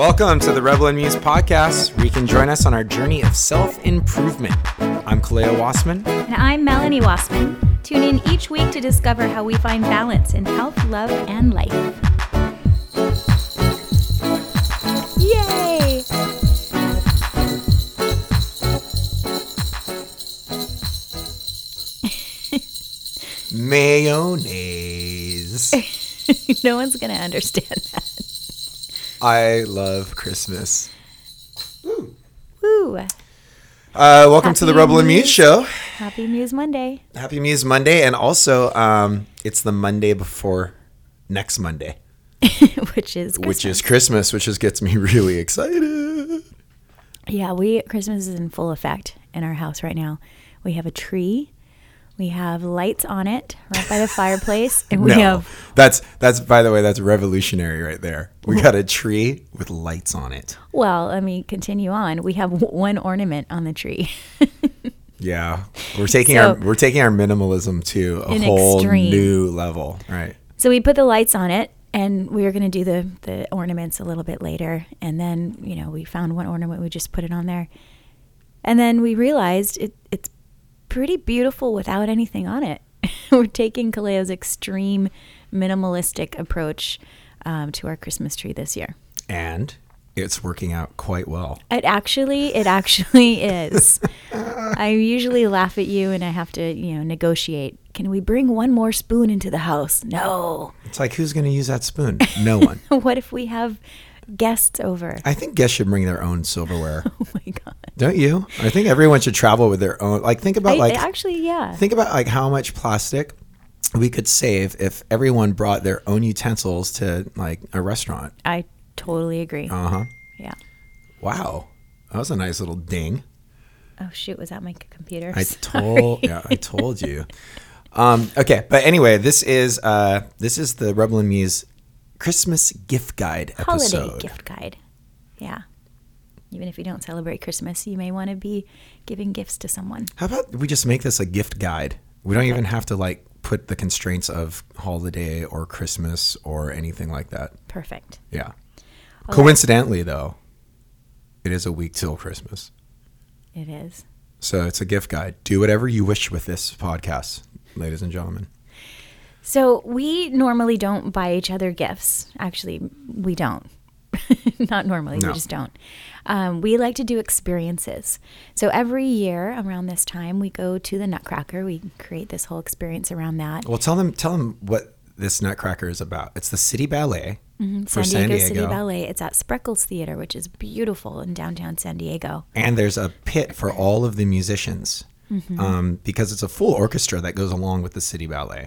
Welcome to the Rebel and Muse podcast, where you can join us on our journey of self improvement. I'm Kaleo Wassman. And I'm Melanie Wassman. Tune in each week to discover how we find balance in health, love, and life. Yay! Mayonnaise. no one's going to understand that. I love Christmas. Woo! Uh, welcome to the Happy Rebel and Muse Muse. show. Happy Muse Monday. Happy Muse Monday, and also um, it's the Monday before next Monday, which is which is Christmas, which just gets me really excited. Yeah, we Christmas is in full effect in our house right now. We have a tree. We have lights on it right by the fireplace, and we no, have that's that's by the way, that's revolutionary right there. We got a tree with lights on it. well, let me continue on. We have one ornament on the tree. Yeah, we're taking So- our we're taking our minimalism to a whole extreme. new level, right? So we put the lights on it, and we were going to do the the ornaments a little bit later. And then you know we found one ornament, we just put it on there, and then we realized it it's pretty beautiful without anything on it. we're taking Kaleo's extreme minimalistic approach um, to our Christmas tree this year. And it's working out quite well. It actually, it actually is. I usually laugh at you, and I have to, you know, negotiate. Can we bring one more spoon into the house? No. It's like who's going to use that spoon? No one. what if we have guests over? I think guests should bring their own silverware. oh my god! Don't you? I think everyone should travel with their own. Like think about I, like actually, yeah. think about like how much plastic we could save if everyone brought their own utensils to like a restaurant. I totally agree. Uh huh. yeah. Wow, that was a nice little ding. Oh shoot! Was that my computer? I Sorry. told yeah, I told you. Um, okay, but anyway, this is uh, this is the Rebel and Muse Christmas gift guide episode. holiday gift guide. Yeah. Even if you don't celebrate Christmas, you may want to be giving gifts to someone. How about we just make this a gift guide? We don't even have to like put the constraints of holiday or Christmas or anything like that. Perfect. Yeah. Coincidentally, though, it is a week till Christmas. It is. So it's a gift guide. Do whatever you wish with this podcast, ladies and gentlemen. So we normally don't buy each other gifts. Actually, we don't. Not normally, No. we just don't. Um, we like to do experiences. So every year around this time, we go to the Nutcracker. We create this whole experience around that. Well, tell them tell them what this Nutcracker is about. It's the City Ballet for San San Diego, Diego, City Ballet. It's at Spreckels Theater, which is beautiful in downtown San Diego. and there's a pit for all of the musicians Mm-hmm. um, because it's a full orchestra that goes along with the City Ballet,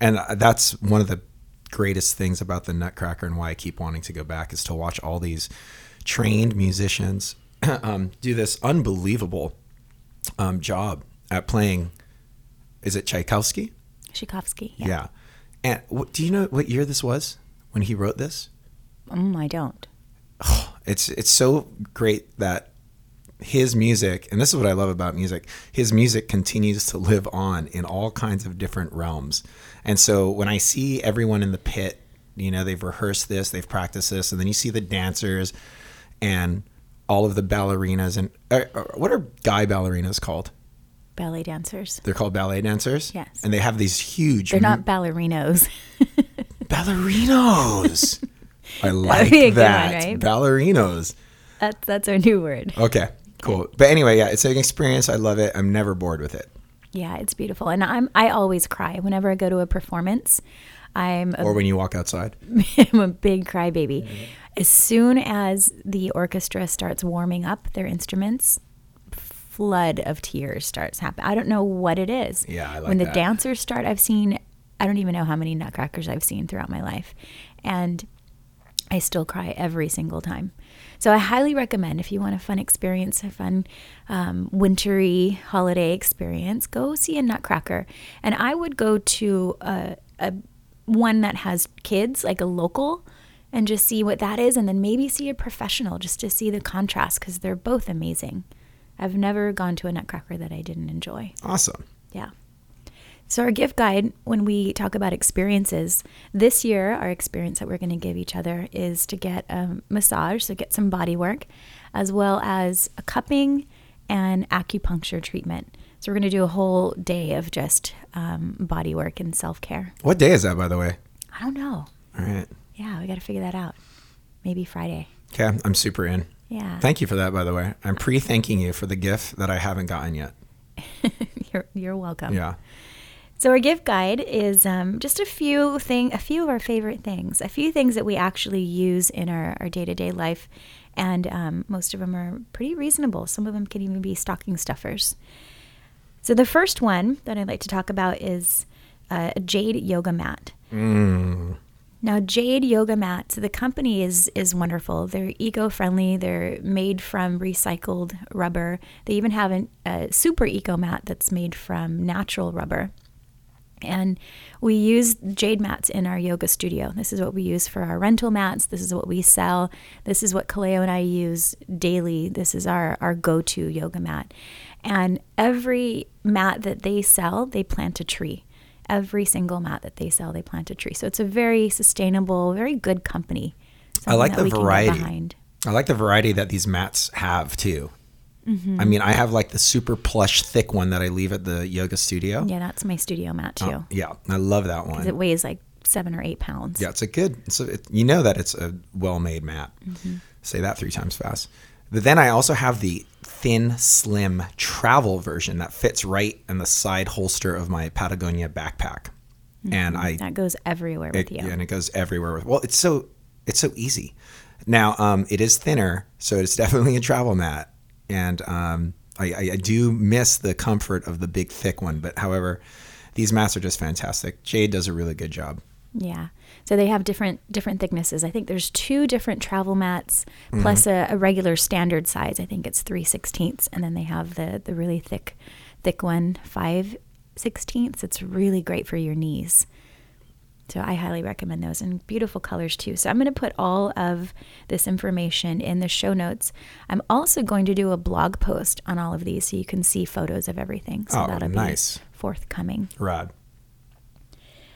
and that's one of the greatest things about the Nutcracker and why I keep wanting to go back is to watch all these trained musicians um, do this unbelievable um, job at playing. Is it Tchaikovsky? Tchaikovsky. Yeah. Yeah. And what, do you know what year this was when he wrote this? Mm, I don't. It's it's so great that his music, and this is what I love about music, his music continues to live on in all kinds of different realms. And so when I see everyone in the pit, you know, they've rehearsed this, they've practiced this, and then you see the dancers and all of the ballerinas and uh, uh, what are guy ballerinas called? Ballet dancers. They're called ballet dancers. Yes. And they have these huge They're not ballerinos. ballerinos. I like good one, that. right? Ballerinos. that's that's our new word. Okay, cool. But anyway, yeah, it's an experience. I love it. I'm never bored with it. Yeah, it's beautiful, and I'm I always cry whenever I go to a performance. I'm a, Or when you walk outside. I'm a big crybaby. As soon as the orchestra starts warming up their instruments, flood of tears starts happening. I don't know what it is. Yeah, I like when the that. dancers start. I've seen. I don't even know how many Nutcrackers I've seen throughout my life, and I still cry every single time. So I highly recommend if you want a fun experience, a fun um, wintry holiday experience, go see a Nutcracker. And I would go to a, a one that has kids, like a local, and just see what that is, and then maybe see a professional just to see the contrast because they're both amazing. I've never gone to a Nutcracker that I didn't enjoy. Awesome. Yeah. So, our gift guide, when we talk about experiences, this year, our experience that we're going to give each other is to get a massage, so get some body work, as well as a cupping and acupuncture treatment. So, we're going to do a whole day of just um, body work and self care. What day is that, by the way? I don't know. All right. Yeah, we got to figure that out. Maybe Friday. Okay, I'm super in. Yeah. Thank you for that, by the way. I'm pre thanking you for the gift that I haven't gotten yet. you're, you're welcome. Yeah. So our gift guide is um, just a few thing, a few of our favorite things, a few things that we actually use in our, our day-to-day life, and um, most of them are pretty reasonable. Some of them can even be stocking stuffers. So the first one that I'd like to talk about is uh, a jade yoga mat. Mm. Now, Jade Yoga Mats, the company is is wonderful. They're eco-friendly. They're made from recycled rubber. They even have an, a super eco mat that's made from natural rubber. And we use jade mats in our yoga studio. This is what we use for our rental mats. This is what we sell. This is what Kaleo and I use daily. This is our, our go to yoga mat. And every mat that they sell, they plant a tree. Every single mat that they sell, they plant a tree. So it's a very sustainable, very good company. I like the that we can get variety. behind. I like the variety that these mats have too. Mm-hmm. I mean, I have like the super plush, thick one that I leave at the yoga studio. Yeah, that's my studio mat too. Oh, yeah, I love that one. It weighs like seven or eight pounds. Yeah, it's a good. It's a, it, you know that it's a well-made mat. Mm-hmm. Say that three times fast. But then I also have the thin, slim travel version that fits right in the side holster of my Patagonia backpack, and I That goes everywhere with it, you. and it goes everywhere. With, well, it's so it's so easy. Now, um, it is thinner, so it's definitely a travel mat, and um, I, I, I do miss the comfort of the big thick one. But however, these mats are just fantastic. Jade does a really good job. Yeah. So they have different different thicknesses. I think there's two different travel mats Mm-hmm. plus a, a regular standard size. I think it's three sixteenths, and then they have the the really thick thick one five sixteenths. It's really great for your knees. So I highly recommend those and beautiful colors too. So I'm going to put all of this information in the show notes. I'm also going to do a blog post on all of these so you can see photos of everything. So Oh, that'll nice. be forthcoming. Rod.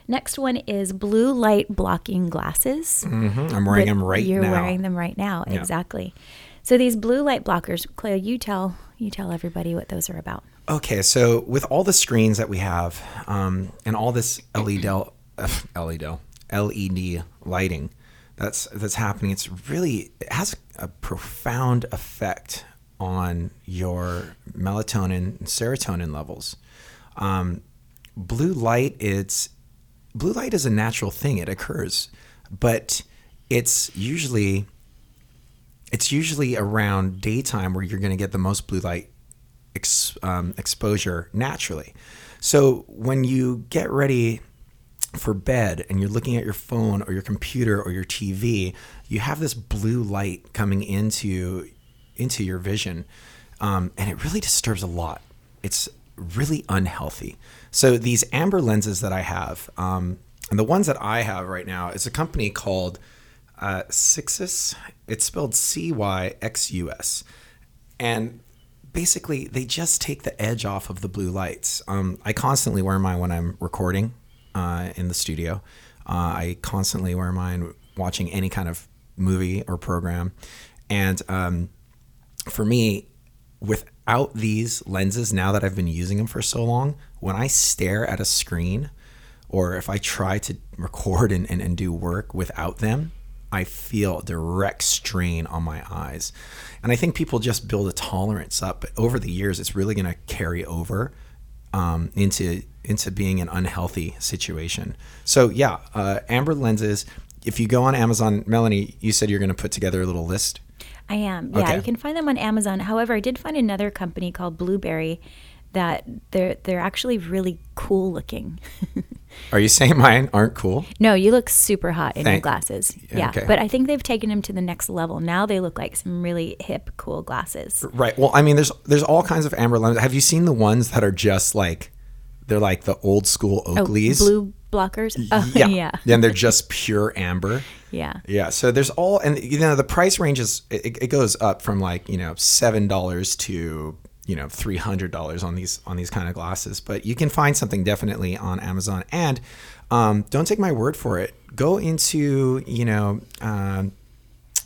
Next one is blue light blocking glasses. hmm I'm wearing them right now. You're wearing them right now, Yeah. exactly. So these blue light blockers, Kaleo, you tell you tell everybody what those are about. Okay, so with all the screens that we have um, and all this LED LED LED lighting that's that's happening, it's really it has a profound effect on your melatonin and serotonin levels. Um, blue light, it's blue light is a natural thing; it occurs, but it's usually it's usually around daytime where you're going to get the most blue light ex, um, exposure naturally. So when you get ready for bed and you're looking at your phone or your computer or your TV, you have this blue light coming into into your vision, um, and it really disturbs a lot. It's really unhealthy. So these amber lenses that I have, um, and the ones that I have right now, is a company called uh, Cyxus. It's spelled C Y X U S, and basically they just take the edge off of the blue lights. Um, I constantly wear mine when I'm recording uh, in the studio. Uh, I constantly wear mine watching any kind of movie or program, and um, for me, without these lenses, now that I've been using them for so long, when I stare at a screen or if I try to record and, and, and do work without them, I feel direct strain on my eyes. And I think people just build a tolerance up, but over the years, it's really going to carry over um, into into being an unhealthy situation. So yeah, uh, amber lenses. If you go on Amazon, Melanie, you said you're going to put together a little list. I am. Yeah, Okay. you can find them on Amazon. However, I did find another company called Blueberry that they're they're actually really cool looking. Are you saying mine aren't cool? no, you look super hot in your glasses. Yeah, okay. but I think they've taken them to the next level. Now they look like some really hip, cool glasses. Right. Well, I mean, there's there's all kinds of amber lenses. Have you seen the ones that are just like they're like the old school Oh, Oakleys? blue blockers. Oh, yeah. yeah, Then they're just pure amber. yeah. Yeah. So there's all, and you know, the price range is it, it goes up from like you know seven dollars to you know three hundred dollars on these on these kind of glasses, but you can find something definitely on Amazon. And um, don't take my word for it. Go into you know um,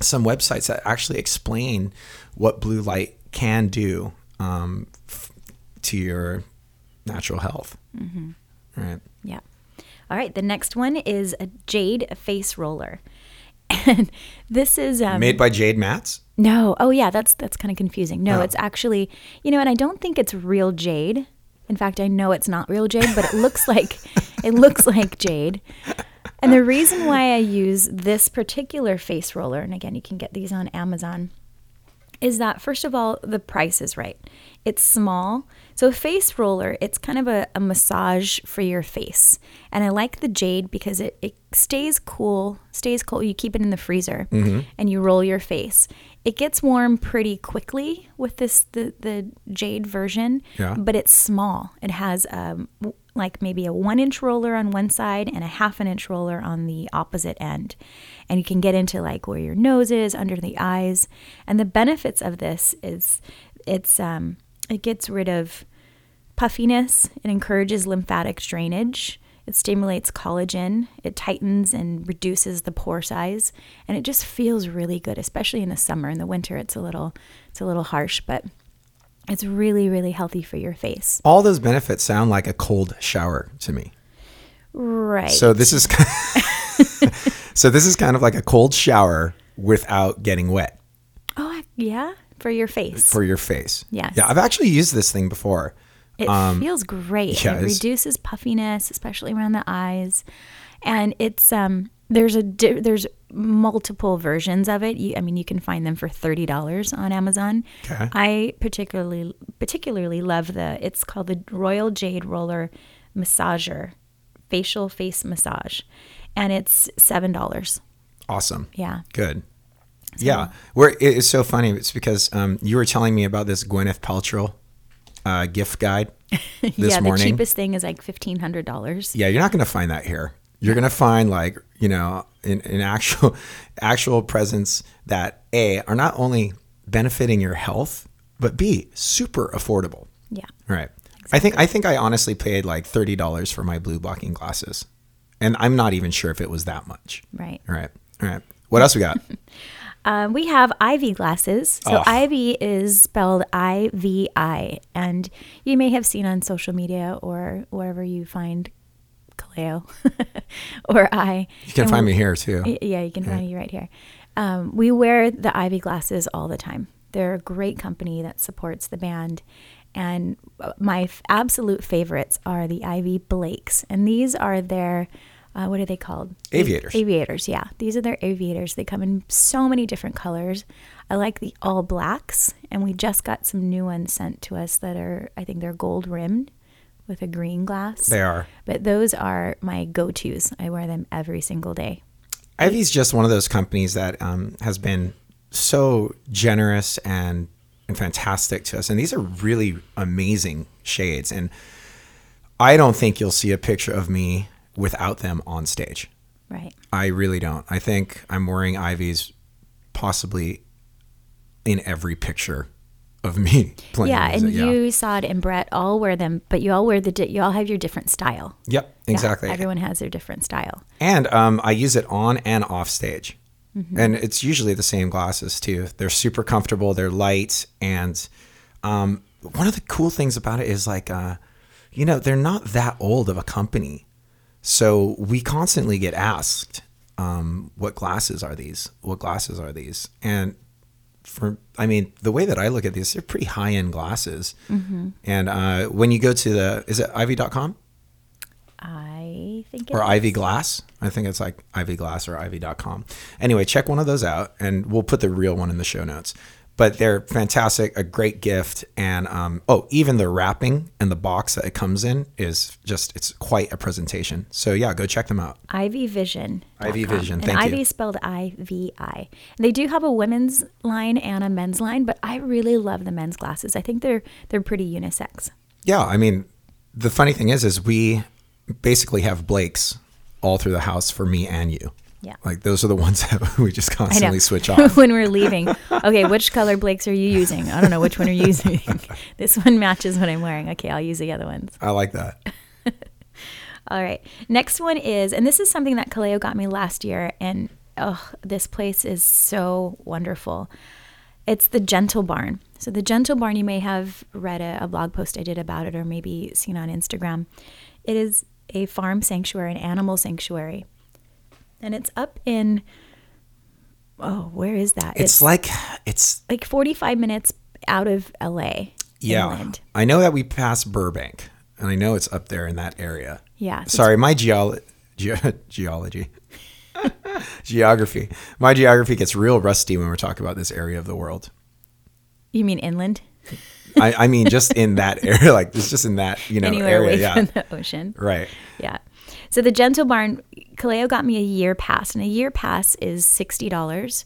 some websites that actually explain what blue light can do um, f- to your natural health. Mm-hmm. Right. Yeah. All right. The next one is a jade face roller. And this is um, Made by Jade Mats. No. Oh yeah, that's that's kind of confusing. No, Oh. it's actually you know, and I don't think it's real jade. In fact, I know it's not real jade, but it looks like it looks like jade. And the reason why I use this particular face roller, and again, you can get these on Amazon, is that first of all, the price is right. It's small. So a face roller, it's kind of a, a massage for your face. And I like the jade because it, it stays cool, stays cold. You keep it in the freezer and you roll your face. It gets warm pretty quickly with this the, the jade version, Yeah. but it's small. It has um, like maybe a one inch roller on one side and a half an inch roller on the opposite end. And you can get into like where your nose is, under the eyes. And the benefits of this is it's um, it gets rid of puffiness, it encourages lymphatic drainage. It stimulates collagen, it tightens and reduces the pore size, and it just feels really good, especially in the summer. In the winter it's a little it's a little harsh, but it's really really healthy for your face. All those benefits sound like a cold shower to me. Right. So this is so this is kind of like a cold shower without getting wet oh, yeah, for your face. for your face. Yes. Yeah, I've actually used this thing before. It feels great. yeah, it reduces puffiness, especially around the eyes, and it's um. There's a di- there's multiple versions of it. You, I mean, you can find them for thirty dollars on Amazon. Okay. I particularly particularly love the. It's called the Royal Jade Roller Massager, facial face massage, and it's seven dollars. Awesome. Yeah. Good. Yeah, where it's so funny. It's because um, you were telling me about this Gwyneth Paltrow uh, gift guide this yeah, the morning. cheapest thing is like fifteen hundred dollars. Yeah, you're not going to find that here. You're going to find like you know in, in actual actual presents that a are not only benefiting your health, but b super affordable. Yeah. Right. I think I think I honestly paid like thirty dollars for my blue blocking glasses, and I'm not even sure if it was that much. Right. All right. All right. What else we got? Um, we have IVI glasses. So Oh. IVI is spelled I V I, and you may have seen on social media or wherever you find Kaleo or I. You can And find we- me here too. Yeah, you can find me right here. Um, we wear the IVI glasses all the time. They're a great company that supports the band. And uh, my f- absolute favorites are the IVI Blakes. And these are their, uh, what are they called? Aviators. Aviators, yeah. These are their aviators. They come in so many different colors. I like the all blacks. And we just got some new ones sent to us that are, I think they're gold rimmed with a green glass. They are. But those are my go tos. I wear them every single day. IVI's just one of those companies that um, has been so generous and and fantastic to us. And these are really amazing shades. And I don't think you'll see a picture of me without them on stage. Right. I really don't. I think I'm wearing IVI's possibly in every picture of me playing. Yeah, and music. you, Sod, and Bret all wear them, but you all wear the di- you all have your different style. Yep, Yeah, exactly. everyone has their different style. And um, I use it on and off stage. Mm-hmm. And it's usually the same glasses too. They're super comfortable, they're light. And um, one of the cool things about it is like, uh, you know, they're not that old of a company. So we constantly get asked, um, what glasses are these? What glasses are these? And for, I mean, the way that I look at these, they're pretty high end glasses. Mm-hmm. And uh, when you go to the, is it ivy.com? I think it or is. IVI Glass. I think it's like IVI Glass or IVI.com. Anyway, check one of those out and we'll put the real one in the show notes. But they're fantastic, a great gift. And um, oh, even the wrapping and the box that it comes in is just, it's quite a presentation. So yeah, go check them out. IVI Vision. IVI Vision, And thank you. IVI spelled I V I. They do have a women's line and a men's line, but I really love the men's glasses. I think they're they're pretty unisex. Yeah, I mean, the funny thing is, is we basically have Blake's all through the house for me and you. Yeah. Like those are the ones that we just constantly switch off. when we're leaving. Okay, which color Blakes are you using? I don't know which one are you using. this one matches what I'm wearing. Okay, I'll use the other ones. I like that. All right. Next one is, and this is something that Kaleo got me last year, and oh, this place is so wonderful. It's the Gentle Barn. So the Gentle Barn, you may have read a, a blog post I did about it, or maybe seen on Instagram. It is a farm sanctuary, an animal sanctuary, and it's up in. Oh, where is that? It's, like it's like 45 minutes out of LA. yeah. inland. I know that we passed Burbank, and I know it's up there in that area. Yeah. Sorry, my geolo- ge- geology, geography. My geography gets real rusty when we're talking about this area of the world. You mean inland? I, I mean, just in that area, like it's just in that you know Anywhere area. away Yeah, from the ocean. right. Yeah. So the Gentle Barn, Kaleo got me a year pass, and a year pass is sixty dollars,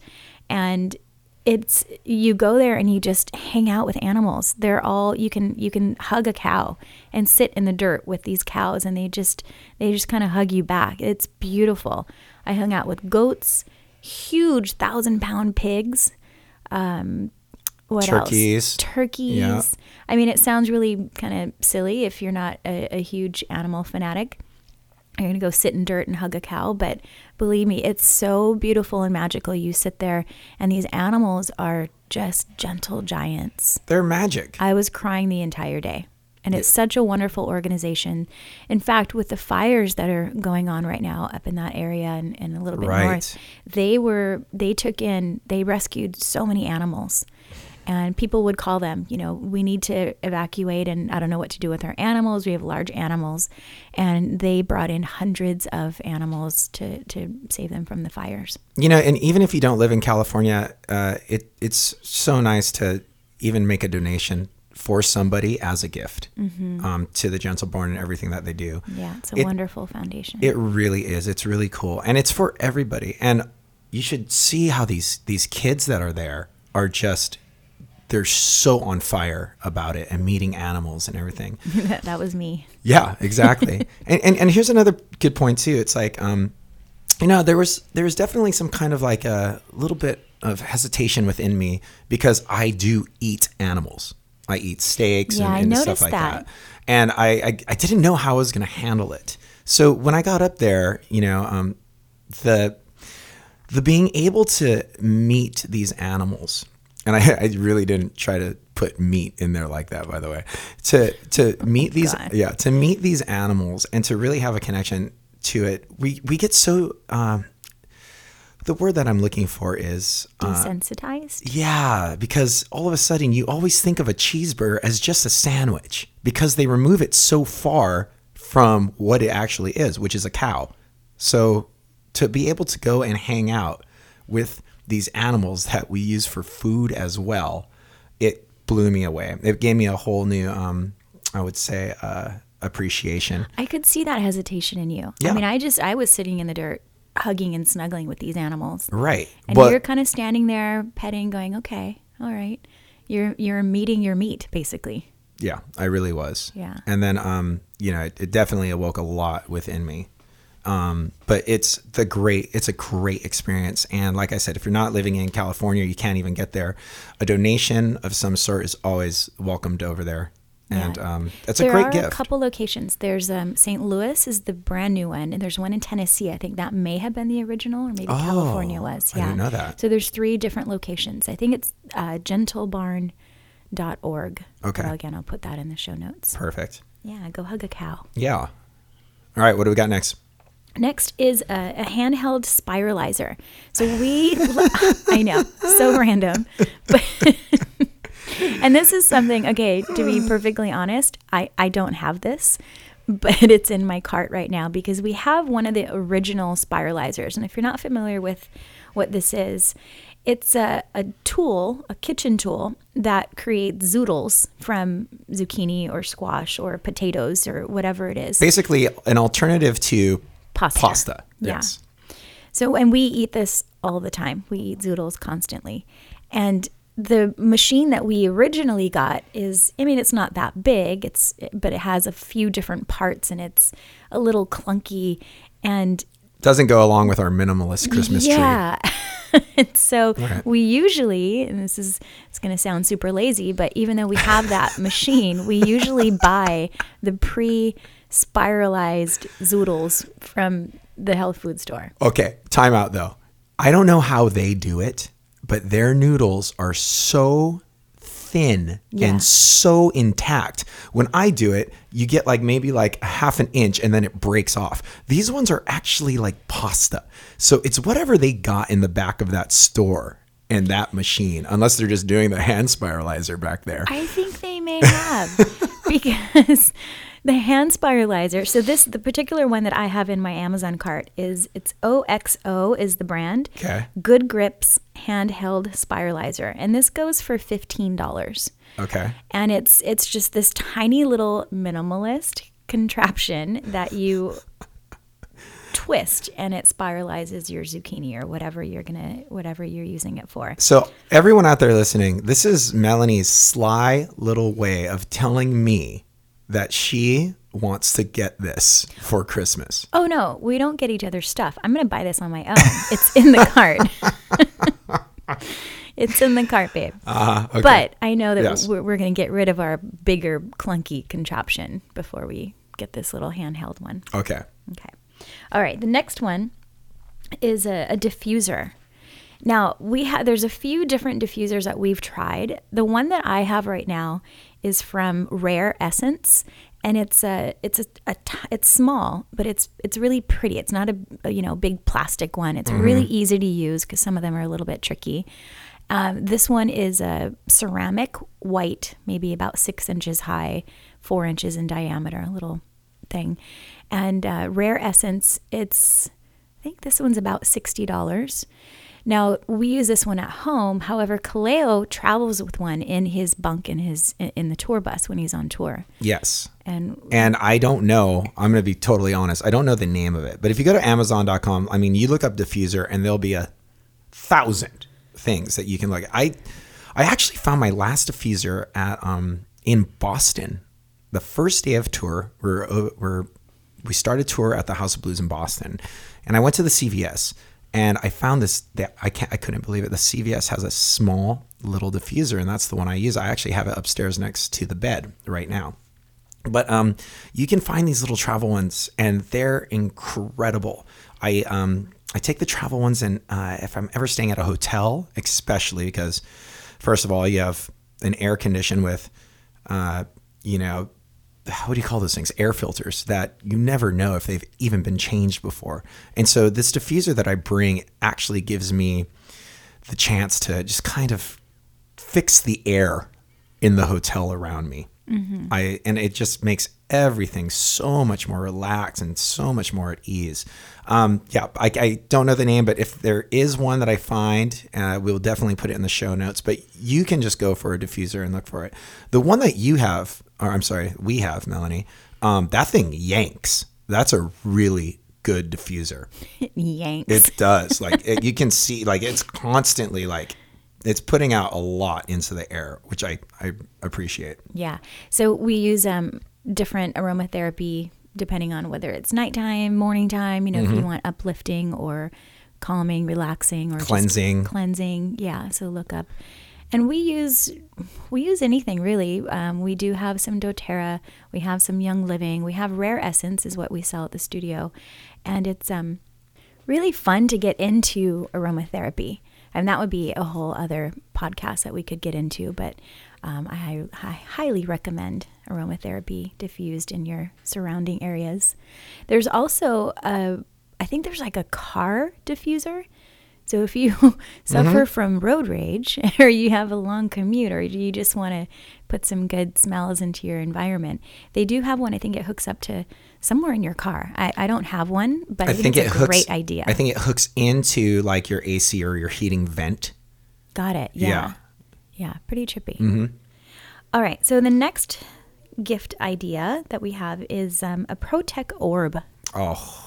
and it's you go there and you just hang out with animals. They're all you can you can hug a cow and sit in the dirt with these cows, and they just they just kind of hug you back. It's beautiful. I hung out with goats, huge thousand pound pigs. Um, what Turkeys. else? Turkeys. Yeah. I mean, it sounds really kind of silly if you're not a, a huge animal fanatic. You're going to go sit in dirt and hug a cow, but believe me, it's so beautiful and magical. You sit there, and these animals are just gentle giants. They're magic. I was crying the entire day. And it's such a wonderful organization. In fact, with the fires that are going on right now up in that area and, and a little bit Right. north, they were they took in they rescued so many animals. And people would call them, you know, we need to evacuate and I don't know what to do with our animals. We have large animals. And they brought in hundreds of animals to, to save them from the fires. You know, and even if you don't live in California, uh, it it's so nice to even make a donation for somebody as a gift um, to the Gentle Barn and everything that they do. Yeah, it's a It- wonderful foundation. It really is. It's really cool, and it's for everybody. And you should see how these these kids that are there are just they're so on fire about it and meeting animals and everything. that, that was me. Yeah, exactly. and, and and here's another good point too. It's like um, you know, there was there was definitely some kind of like a little bit of hesitation within me because I do eat animals. I eat steaks Yeah, and, and stuff like that. that. And I, I I didn't know how I was going to handle it. So when I got up there, you know, um, the the being able to meet these animals and I, I really didn't try to put meat in there like that by the way to to meet these God. yeah to meet these animals and to really have a connection to it we we get so um, the word that i'm looking for is uh, Desensitized? yeah, because all of a sudden you always think of a cheeseburger as just a sandwich because they remove it so far from what it actually is, which is a cow. So to be able to go and hang out with these animals that we use for food as well, it blew me away. It gave me a whole new, um, I would say, uh, appreciation. I could see that hesitation in you. Yeah. I mean, I just I was sitting in the dirt, hugging and snuggling with these animals, Right. and But- you're kind of standing there, petting, going, "Okay, all right." You're you're meeting your meat, basically. Yeah, I really was. Yeah. And then, um, you know, it, it definitely awoke a lot within me. Um, but it's the great, it's a great experience. And like I said, if you're not living in California, you can't even get there. A donation of some sort is always welcomed over there. And Yeah. um, it's there a great are gift. a couple locations. There's um, St. Louis is the brand new one, and there's one in Tennessee. I think that may have been the original, or maybe California Oh, was. I Yeah, didn't know that. So there's three different locations. I think it's uh, gentlebarn.org. Okay. But again, I'll put that in the show notes. Perfect. Yeah, go hug a cow. Yeah. All right. What do we got next? Next is a, a handheld spiralizer. So we, I know, so random, but and this is something. Okay, to be perfectly honest, I I don't have this, but it's in my cart right now because we have one of the original spiralizers. And if you're not familiar with what this is, it's a, a tool, a kitchen tool that creates zoodles from zucchini or squash or potatoes or whatever it is. Basically, an alternative to Pasta. Pasta. Yeah. Yes. So, and we eat this all the time. We eat zoodles constantly. And the machine that we originally got is, I mean, it's not that big, it's, but it has a few different parts and it's a little clunky. And Doesn't go along with our minimalist Christmas tree. yeah. and so right. we usually, and this is it's going to sound super lazy, but even though we have that machine, we usually buy the pre-spiralized zoodles from the health food store. Okay, time out though. I don't know how they do it, but their noodles are so thin Yeah. and so intact. When I do it, you get like maybe like a half an inch and then it breaks off. These ones are actually like pasta. So it's whatever they got in the back of that store and that machine, unless they're just doing the hand spiralizer back there. I think they may have because the hand spiralizer. So this the particular one that I have in my Amazon cart is it's OXO is the brand. Okay. Good Grips handheld spiralizer, and this goes for fifteen dollars. Okay. And it's it's just this tiny little minimalist contraption that you twist and it spiralizes your zucchini or whatever you're gonna whatever you're using it for. So, everyone out there listening, this is Melanie's sly little way of telling me that she wants to get this for Christmas. Oh no, we don't get each other stuff. I'm gonna buy this on my own. It's in the cart. it's in the cart, babe. Uh, okay. But I know that Yes. we're, we're gonna get rid of our bigger clunky contraption before we get this little handheld one. okay. Okay. All right. The next one is a, a diffuser. Now we have there's a few different diffusers that we've tried. The one that I have right now is from Rare Essence, and it's a it's a, a t- it's small, but it's it's really pretty. It's not a, a, you know big plastic one. It's really easy to use because some of them are a little bit tricky. Um, this one is a ceramic white, maybe about six inches high, four inches in diameter, a little thing. And uh, Rare Essence, it's, I think this one's about $60. Now, we use this one at home. However, Kaleo travels with one in his bunk in his in the tour bus when he's on tour. Yes. And And I don't know, I'm going to be totally honest. I don't know the name of it. But if you go to amazon.com, I mean, you look up diffuser and there'll be a thousand things that you can look at. I I actually found my last diffuser at um in Boston. The first day of tour, we're uh, we're we started tour at the House of Blues in Boston, and I went to the CVS and I found this that I can't I couldn't believe it. The CVS has a small little diffuser, and that's the one I use. I actually have it upstairs next to the bed right now. But um, you can find these little travel ones, and they're incredible. I um, I take the travel ones, and uh, if I'm ever staying at a hotel, especially because, first of all, you have an air condition with, uh, you know, what do you call those things? Air filters that you never know if they've even been changed before. And so this diffuser that I bring actually gives me the chance to just kind of fix the air in the hotel around me. I and it just makes everything so much more relaxed and so much more at ease. Um, yeah, I, I don't know the name, but if there is one that I find, uh, we'll definitely put it in the show notes. But you can just go for a diffuser and look for it. The one that you have, or I'm sorry, we have, Melanie. Um, that thing yanks. That's a really good diffuser. yanks. It does. like it, you can see, like it's constantly like it's putting out a lot into the air, which I I appreciate. Yeah. So we use um, different aromatherapy depending on whether it's nighttime, morning time, you know, if Mm-hmm. you want uplifting or calming, relaxing or Cleansing. cleansing. Yeah. So look up. And we use we use anything really. Um, we do have some DoTerra, we have some Young Living, we have Rare Essence is what we sell at the studio, and it's um really fun to get into aromatherapy. And that would be a whole other podcast that we could get into. But um, I, I highly recommend aromatherapy diffused in your surrounding areas. There's also, a, I think there's like a car diffuser. So if you suffer from road rage or you have a long commute or you just want to put some good smells into your environment, they do have one. I think it hooks up to somewhere in your car. I, I don't have one, but I, think, it's a hooks, great idea. I think it hooks into like your AC or your heating vent. Got it. Yeah. Yeah. Yeah. pretty trippy. All right. So the next gift idea that we have is um, a ProTech orb. Oh,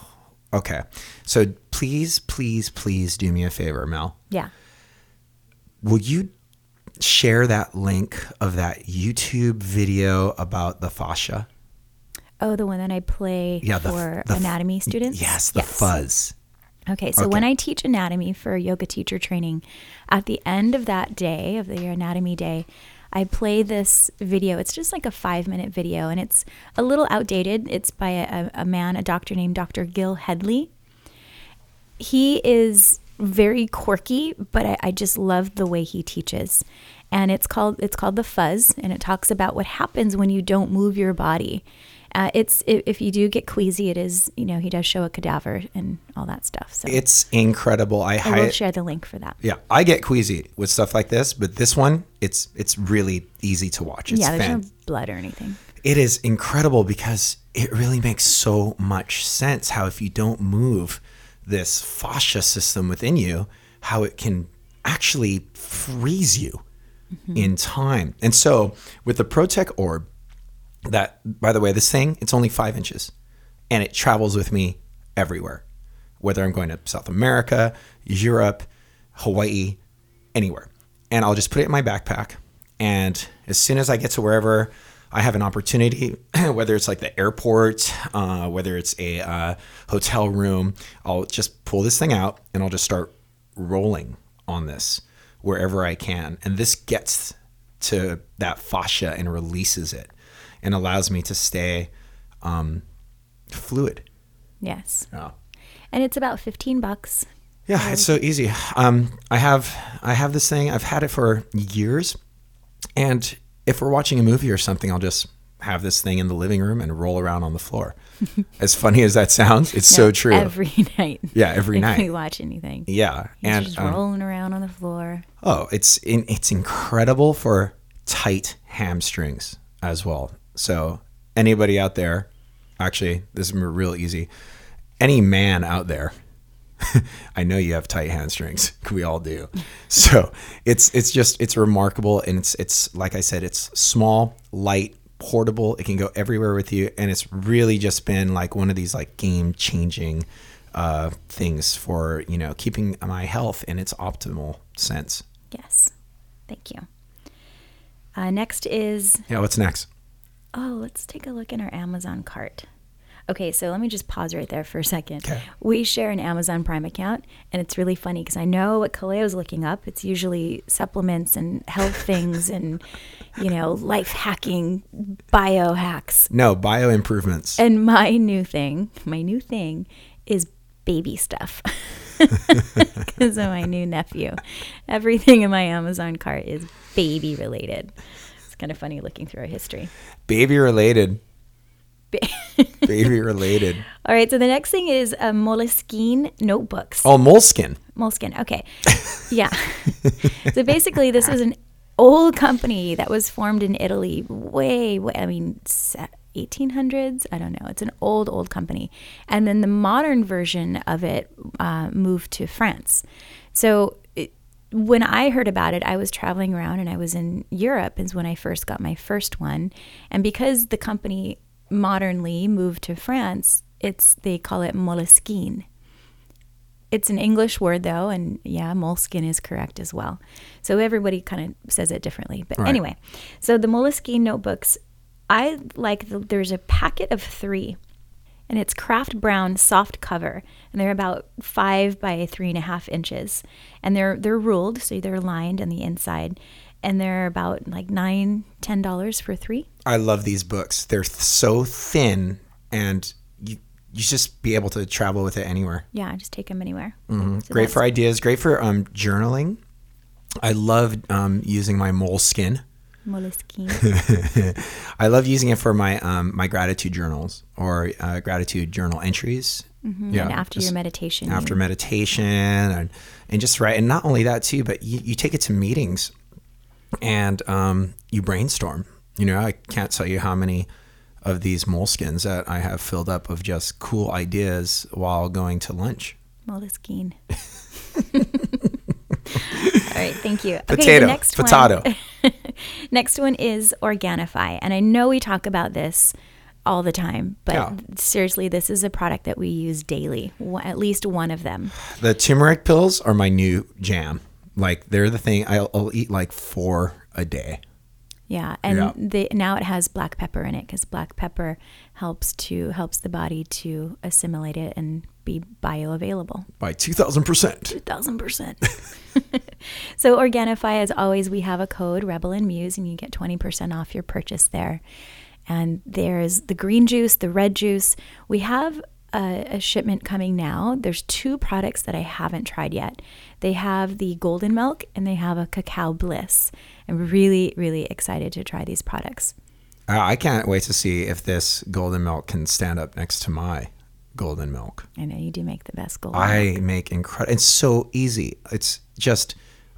okay. So please, please, please do me a favor, Mel. Yeah. Will you share that link of that YouTube video about the fascia? Oh, the one that I play Yeah, the, for the f- anatomy students? Yes, the fuzz. Okay, so when I teach anatomy for yoga teacher training, at the end of that day, of the anatomy day, I play this video. It's just like a five minute video and it's a little outdated. It's by a, a man, a doctor named Dr. Gil Hedley. He is very quirky, but I, I just love the way he teaches. And it's called it's called the fuzz, and it talks about what happens when you don't move your body. Uh, it's if you do get queasy, it is you know he does show a cadaver and all that stuff. So It's incredible. I, I will share the link for that. yeah, I get queasy with stuff like this, but this one, it's it's really easy to watch. It's yeah, there's fan- no blood or anything. it is incredible because it really makes so much sense how if you don't move this fascia system within you, how it can actually freeze you in time. And so with the Protec orb, that by the way, this thing, it's only five inches and it travels with me everywhere. Whether I'm going to South America, Europe, Hawaii, anywhere. And I'll just put it in my backpack. And as soon as I get to wherever I have an opportunity, whether it's like the airport, uh, whether it's a uh, hotel room, I'll just pull this thing out and I'll just start rolling on this wherever I can. And this gets to that fascia and releases it and allows me to stay um, fluid. Yes, Yeah. and it's about fifteen bucks. Yeah, it's so easy. Um, I have I have this thing. I've had it for years, and if we're watching a movie or something, I'll just have this thing in the living room and roll around on the floor. as funny as that sounds, it's so true. Every night. Yeah, every if night. we watch anything. yeah, He's and just um, rolling around on the floor. oh, it's in, it's incredible for tight hamstrings as well. So anybody out there, actually, this is real easy. Any man out there I know you have tight hamstrings. We all do. So it's it's just it's remarkable, and it's it's like I said, it's small, light, portable. It can go everywhere with you, and it's really just been like one of these like game changing uh, things for you know keeping my health in its optimal sense. Yes. Thank you. Uh, next is Yeah, what's next? Oh, let's take a look in our Amazon cart. Okay, so let me just pause right there for a second. Okay. We share an Amazon Prime account, and it's really funny because I know what Kaleo's looking up. It's usually supplements and health things and, you know, life hacking, bio hacks. No, bio improvements. And my new thing, my new thing is baby stuff. Because of my new nephew. Everything in my Amazon cart is baby related. Kind of funny looking through our history. Baby related. Ba- Baby related. All right, so the next thing is uh, Moleskine notebooks. Oh, moleskin. Moleskine, okay. Yeah. so basically, this is an old company that was formed in Italy way, way I mean, 1800s? I don't know. It's an old, old company. And then the modern version of it uh, moved to France. So when I heard about it, I was traveling around and I was in Europe, is when I first got my first one. And because the company modernly moved to France, it's they call it Moleskine. It's an English word though, and yeah, moleskin is correct as well. So everybody kind of says it differently. But Right. anyway, so the Moleskine notebooks, I like. The, there's a packet of three, and it's craft brown soft cover, and they're about five by three and a half inches, and they're they're ruled, so they're lined on the inside, and they're about like nine ten dollars for three. I love these books. They're th- so thin, and you you just be able to travel with it anywhere. Yeah, just take them anywhere. Mm-hmm. great for ideas. Great for um, journaling. I love um, using my moleskin. Moleskine. I love using it for my um, my gratitude journals or uh, gratitude journal entries. Yeah, Mm-hmm. and after your meditation, after you- meditation and and just right and not only that too, but you, you take it to meetings and um, you brainstorm. You know, I can't tell you how many of these moleskins that I have filled up of just cool ideas while going to lunch. Moleskine. All right, thank you. Okay, Potato, next potato. One, next one is Organifi, and I know we talk about this all the time, but Yeah. seriously, this is a product that we use daily. At least one of them. The turmeric pills are my new jam. Like they're the thing. I'll, I'll eat like four a day. Yeah, and Yeah. They, now it has black pepper in it because black pepper helps to helps the body to assimilate it and be bioavailable. By 2000%. Two thousand percent. So Organifi, as always, we have a code Rebel and Muse, and you get twenty percent off your purchase there. And there's the green juice, the red juice. We have a, a shipment coming now. There's two products that I haven't tried yet. They have the golden milk and they have a cacao bliss. I'm really, really excited to try these products. Uh, I can't wait to see if this golden milk can stand up next to my golden milk. I know you do make the best golden. I make incredible. It's so easy. It's just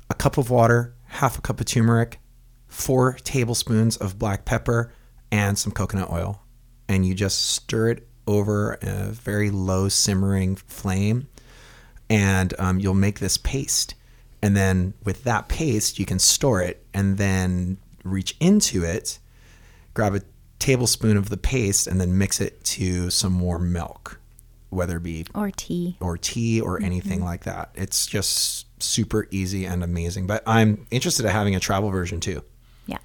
a cup of water, half a cup of turmeric, four tablespoons of black pepper, and some coconut oil, and you just stir it over a very low simmering flame, and um, you'll make this paste. And then with that paste, you can store it, and then reach into it, grab a tablespoon of the paste, and then mix it to some warm milk, whether it be or tea. or tea or anything like that. It's just super easy and amazing. But I'm interested in having a travel version too. Yeah.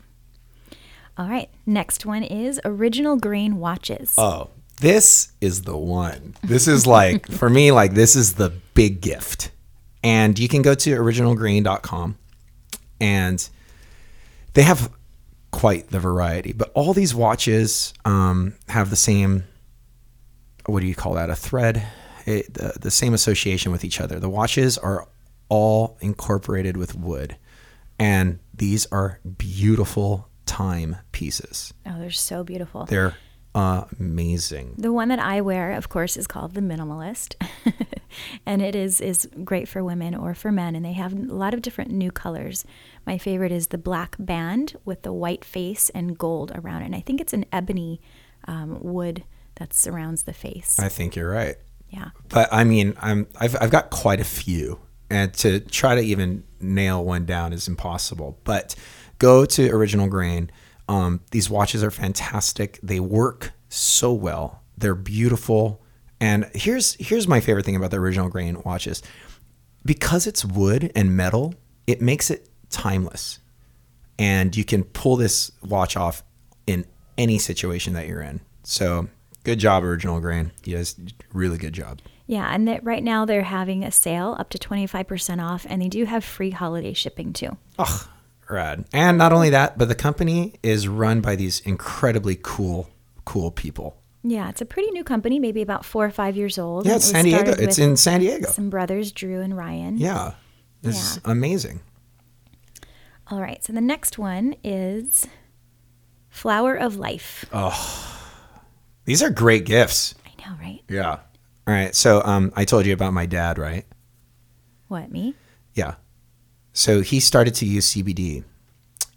All right. Next one is original grain watches. Oh, this is the one. This is like for me like this is the big gift. And you can go to originalgrain.com and they have quite the variety. But all these watches um, have the same what do you call that? A thread, it, the, the same association with each other. The watches are all incorporated with wood, and these are beautiful time pieces. Oh, they're so beautiful. They're amazing. The one that I wear, of course, is called the Minimalist, and it is is great for women or for men. And they have a lot of different new colors. My favorite is the black band with the white face and gold around it. And I think it's an ebony um, wood that surrounds the face. I think you're right. Yeah, But I mean, I'm I've I've got quite a few, and to try to even nail one down is impossible. But go to Original Grain. Um, these watches are fantastic. They work so well. They're beautiful. And here's here's my favorite thing about the Original Grain watches. Because it's wood and metal, it makes it timeless. And you can pull this watch off in any situation that you're in. So good job, Original Grain. Guys, really good job. yeah. And that right now they're having a sale up to twenty five percent off, and they do have free holiday shipping too. Oh, rad. And not only that, but the company is run by these incredibly cool, cool people. Yeah, it's a pretty new company, maybe about four or five years old. Yeah, it's it San Diego. It's in San Diego. some brothers, Drew and Ryan. Yeah. It's Yeah. amazing. All right, so the next one is Flower of Life. These are great gifts. I know, right? Yeah. All right. So um, I told you about my dad, right? What, me? Yeah. So he started to use CBD,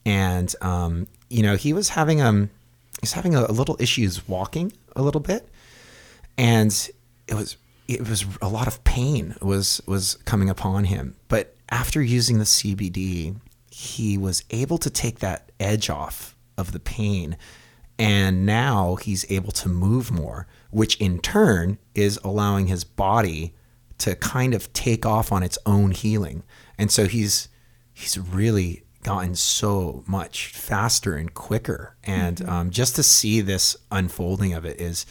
and um, you know he was having um he's having a, a little issues walking a little bit, and it was it was a lot of pain was was coming upon him. But after using the CBD, he was able to take that edge off of the pain, and now he's able to move more, which in turn is allowing his body to kind of take off on its own healing. And so he's he's really gotten so much faster and quicker. And um, just to see this unfolding of it is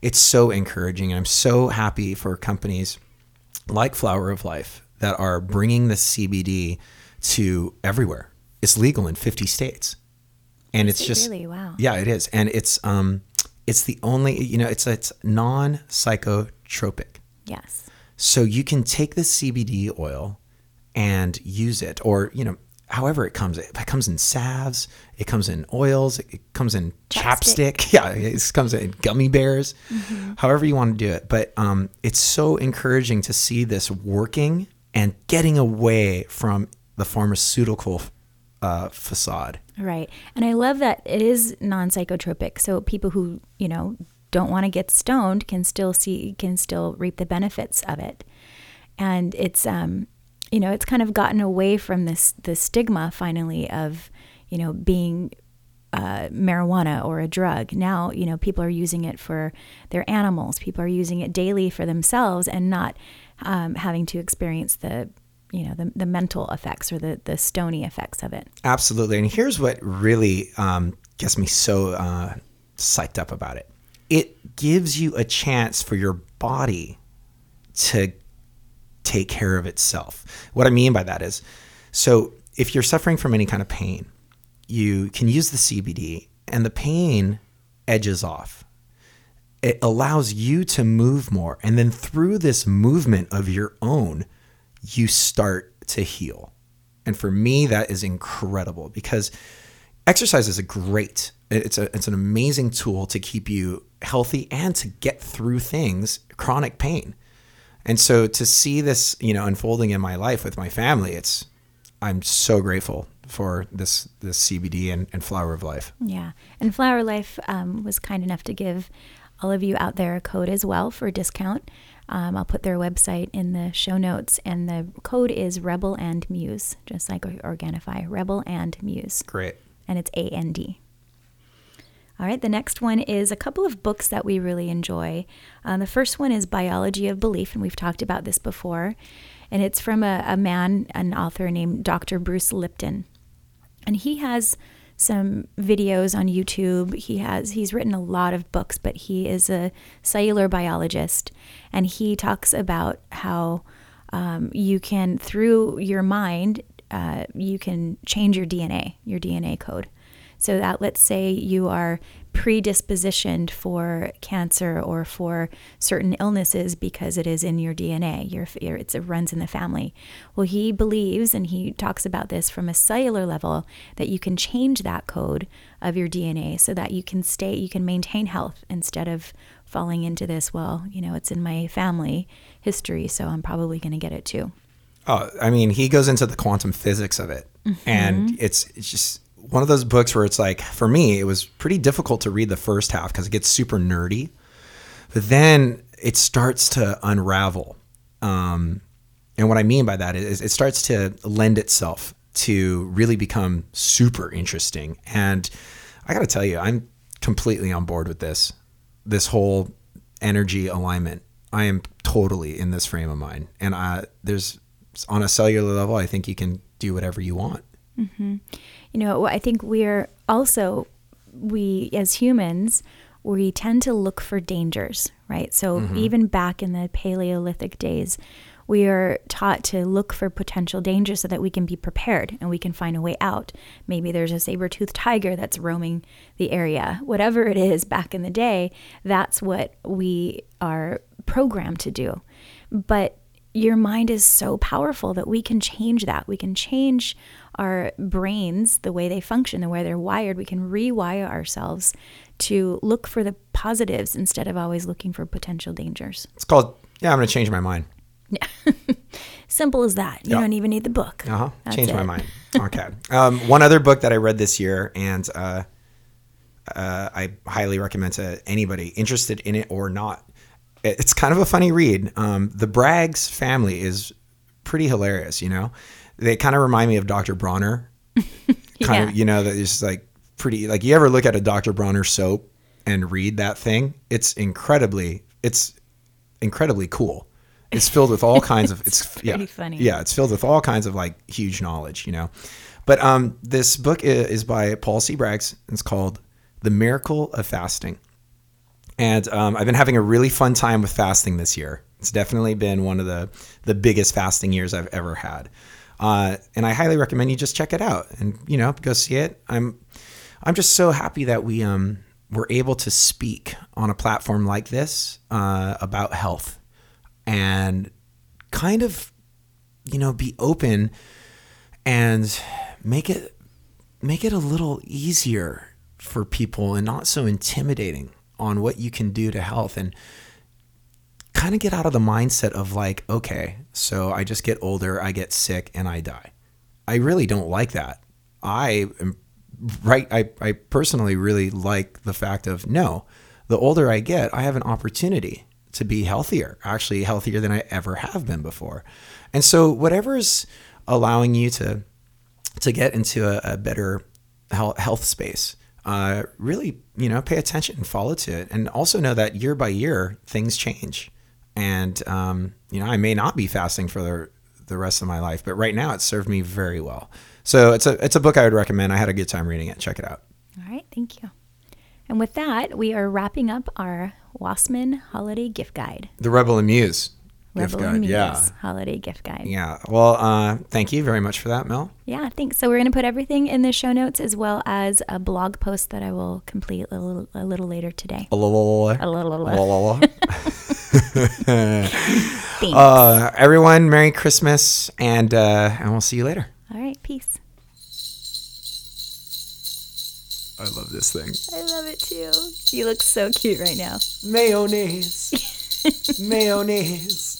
it's so encouraging. And I'm so happy for companies like Flower of Life that are bringing the CBD to everywhere. It's legal in 50 states. And it's it just really? Wow. Yeah, it is. And it's um it's the only, you know, it's it's non-psychotropic. Yes. So you can take the CBD oil and use it, or you know, however it comes. It comes in salves. It comes in oils. It comes in chapstick. Chapstick. Yeah, it comes in gummy bears. However you want to do it, but um, it's so encouraging to see this working and getting away from the pharmaceutical uh, facade. Right. And I love that it is non psychotropic. So people who, you know, don't want to get stoned can still see, can still reap the benefits of it. And it's, um, you know, it's kind of gotten away from this, the stigma finally of, you know, being uh, marijuana or a drug. Now, you know, people are using it for their animals. People are using it daily for themselves and not um, having to experience the you know the, the mental effects or the the stony effects of it Absolutely. And here's what really um, gets me so uh, psyched up about it it gives you a chance for your body to take care of itself. What I mean by that is so if you're suffering from any kind of pain, you can use the CBD and the pain edges off. It allows you to move more. And then through this movement of your own, you start to heal. And for me, that is incredible because exercise is a great, it's a it's an amazing tool to keep you healthy and to get through things, chronic pain. And so to see this, you know, unfolding in my life with my family, it's I'm so grateful for this this CBD and, and Flower of Life. Yeah. And Flower Life um, was kind enough to give all of you out there a code as well for a discount. Um, I'll put their website in the show notes, and the code is Rebel and Muse, just like Organifi. Rebel and Muse. Great. And it's A N D. All right, the next one is a couple of books that we really enjoy. Uh, the first one is Biology of Belief, and we've talked about this before. And it's from a, a man, an author named Dr. Bruce Lipton. And he has some videos on YouTube. He has he's written a lot of books, but he is a cellular biologist, and he talks about how um, you can through your mind uh, you can change your DNA, your DNA code. So that let's say you are predispositioned for cancer or for certain illnesses because it is in your DNA. Your, it runs in the family. Well, he believes, and he talks about this from a cellular level, that you can change that code of your DNA so that you can stay, you can maintain health instead of falling into this. Well, you know, it's in my family history, so I'm probably going to get it too. Oh, I mean, he goes into the quantum physics of it, mm-hmm. and it's it's just one of those books where it's like for me it was pretty difficult to read the first half because it gets super nerdy but then it starts to unravel. Um, and what i mean by that is it starts to lend itself to really become super interesting. And i gotta tell you i'm completely on board with this this whole energy alignment. I am totally in this frame of mind. And I, there's on a cellular level i think you can do whatever you want. Mm-hmm you know, I think we're also, we as humans, we tend to look for dangers, right? So mm-hmm. even back in the Paleolithic days, we are taught to look for potential dangers so that we can be prepared and we can find a way out. Maybe there's a saber-toothed tiger that's roaming the area. Whatever it is back in the day, that's what we are programmed to do. But your mind is so powerful that we can change that. We can change our brains, the way they function, the way they're wired, we can rewire ourselves to look for the positives instead of always looking for potential dangers. It's called, yeah, I'm going to change my mind. Yeah. Simple as that. You yep. don't even need the book. Uh huh. Change it. my mind. Okay. um, one other book that I read this year, and uh, uh, I highly recommend to anybody interested in it or not. It's kind of a funny read. Um, the Braggs family is pretty hilarious, you know? They kind of remind me of Dr. Bronner. kind yeah. of, you know, that is like pretty like you ever look at a Dr. Bronner soap and read that thing? It's incredibly it's incredibly cool. It's filled with all kinds of it's, it's yeah, funny. Yeah, it's filled with all kinds of like huge knowledge, you know. But um this book is by Paul C. Braggs. It's called The Miracle of Fasting. And um, I've been having a really fun time with fasting this year. It's definitely been one of the the biggest fasting years I've ever had. Uh, and I highly recommend you just check it out and you know go see it. I'm I'm just so happy that we um were able to speak on a platform like this uh, about health and kind of you know be open and make it make it a little easier for people and not so intimidating on what you can do to health and kind of get out of the mindset of like, okay, so I just get older, I get sick, and I die. I really don't like that. I am right. I, I personally really like the fact of no, the older I get, I have an opportunity to be healthier, actually healthier than I ever have been before. And so whatever is allowing you to to get into a, a better health space, uh, really, you know, pay attention and follow to it, and also know that year by year things change and um, you know I may not be fasting for the the rest of my life. But right now, it served me very well. So it's a it's a book I would recommend. I had a good time reading it. Check it out. All right, thank you. And with that, we are wrapping up our Wassman Holiday Gift Guide. The Rebel and Muse gift Rebel and guide. Muse Yeah, Holiday Gift Guide. yeah. Well, uh, thank you very much for that, Mel. Yeah, thanks. So we're going to put everything in the show notes as well as a blog post that I will complete a little, a little later today. A lol. A little. Thanks. Uh, everyone, Merry Christmas, and uh, and we'll see you later. All right, peace. I love this thing. I love it too. You look so cute right now. Mayonnaise. Mayonnaise.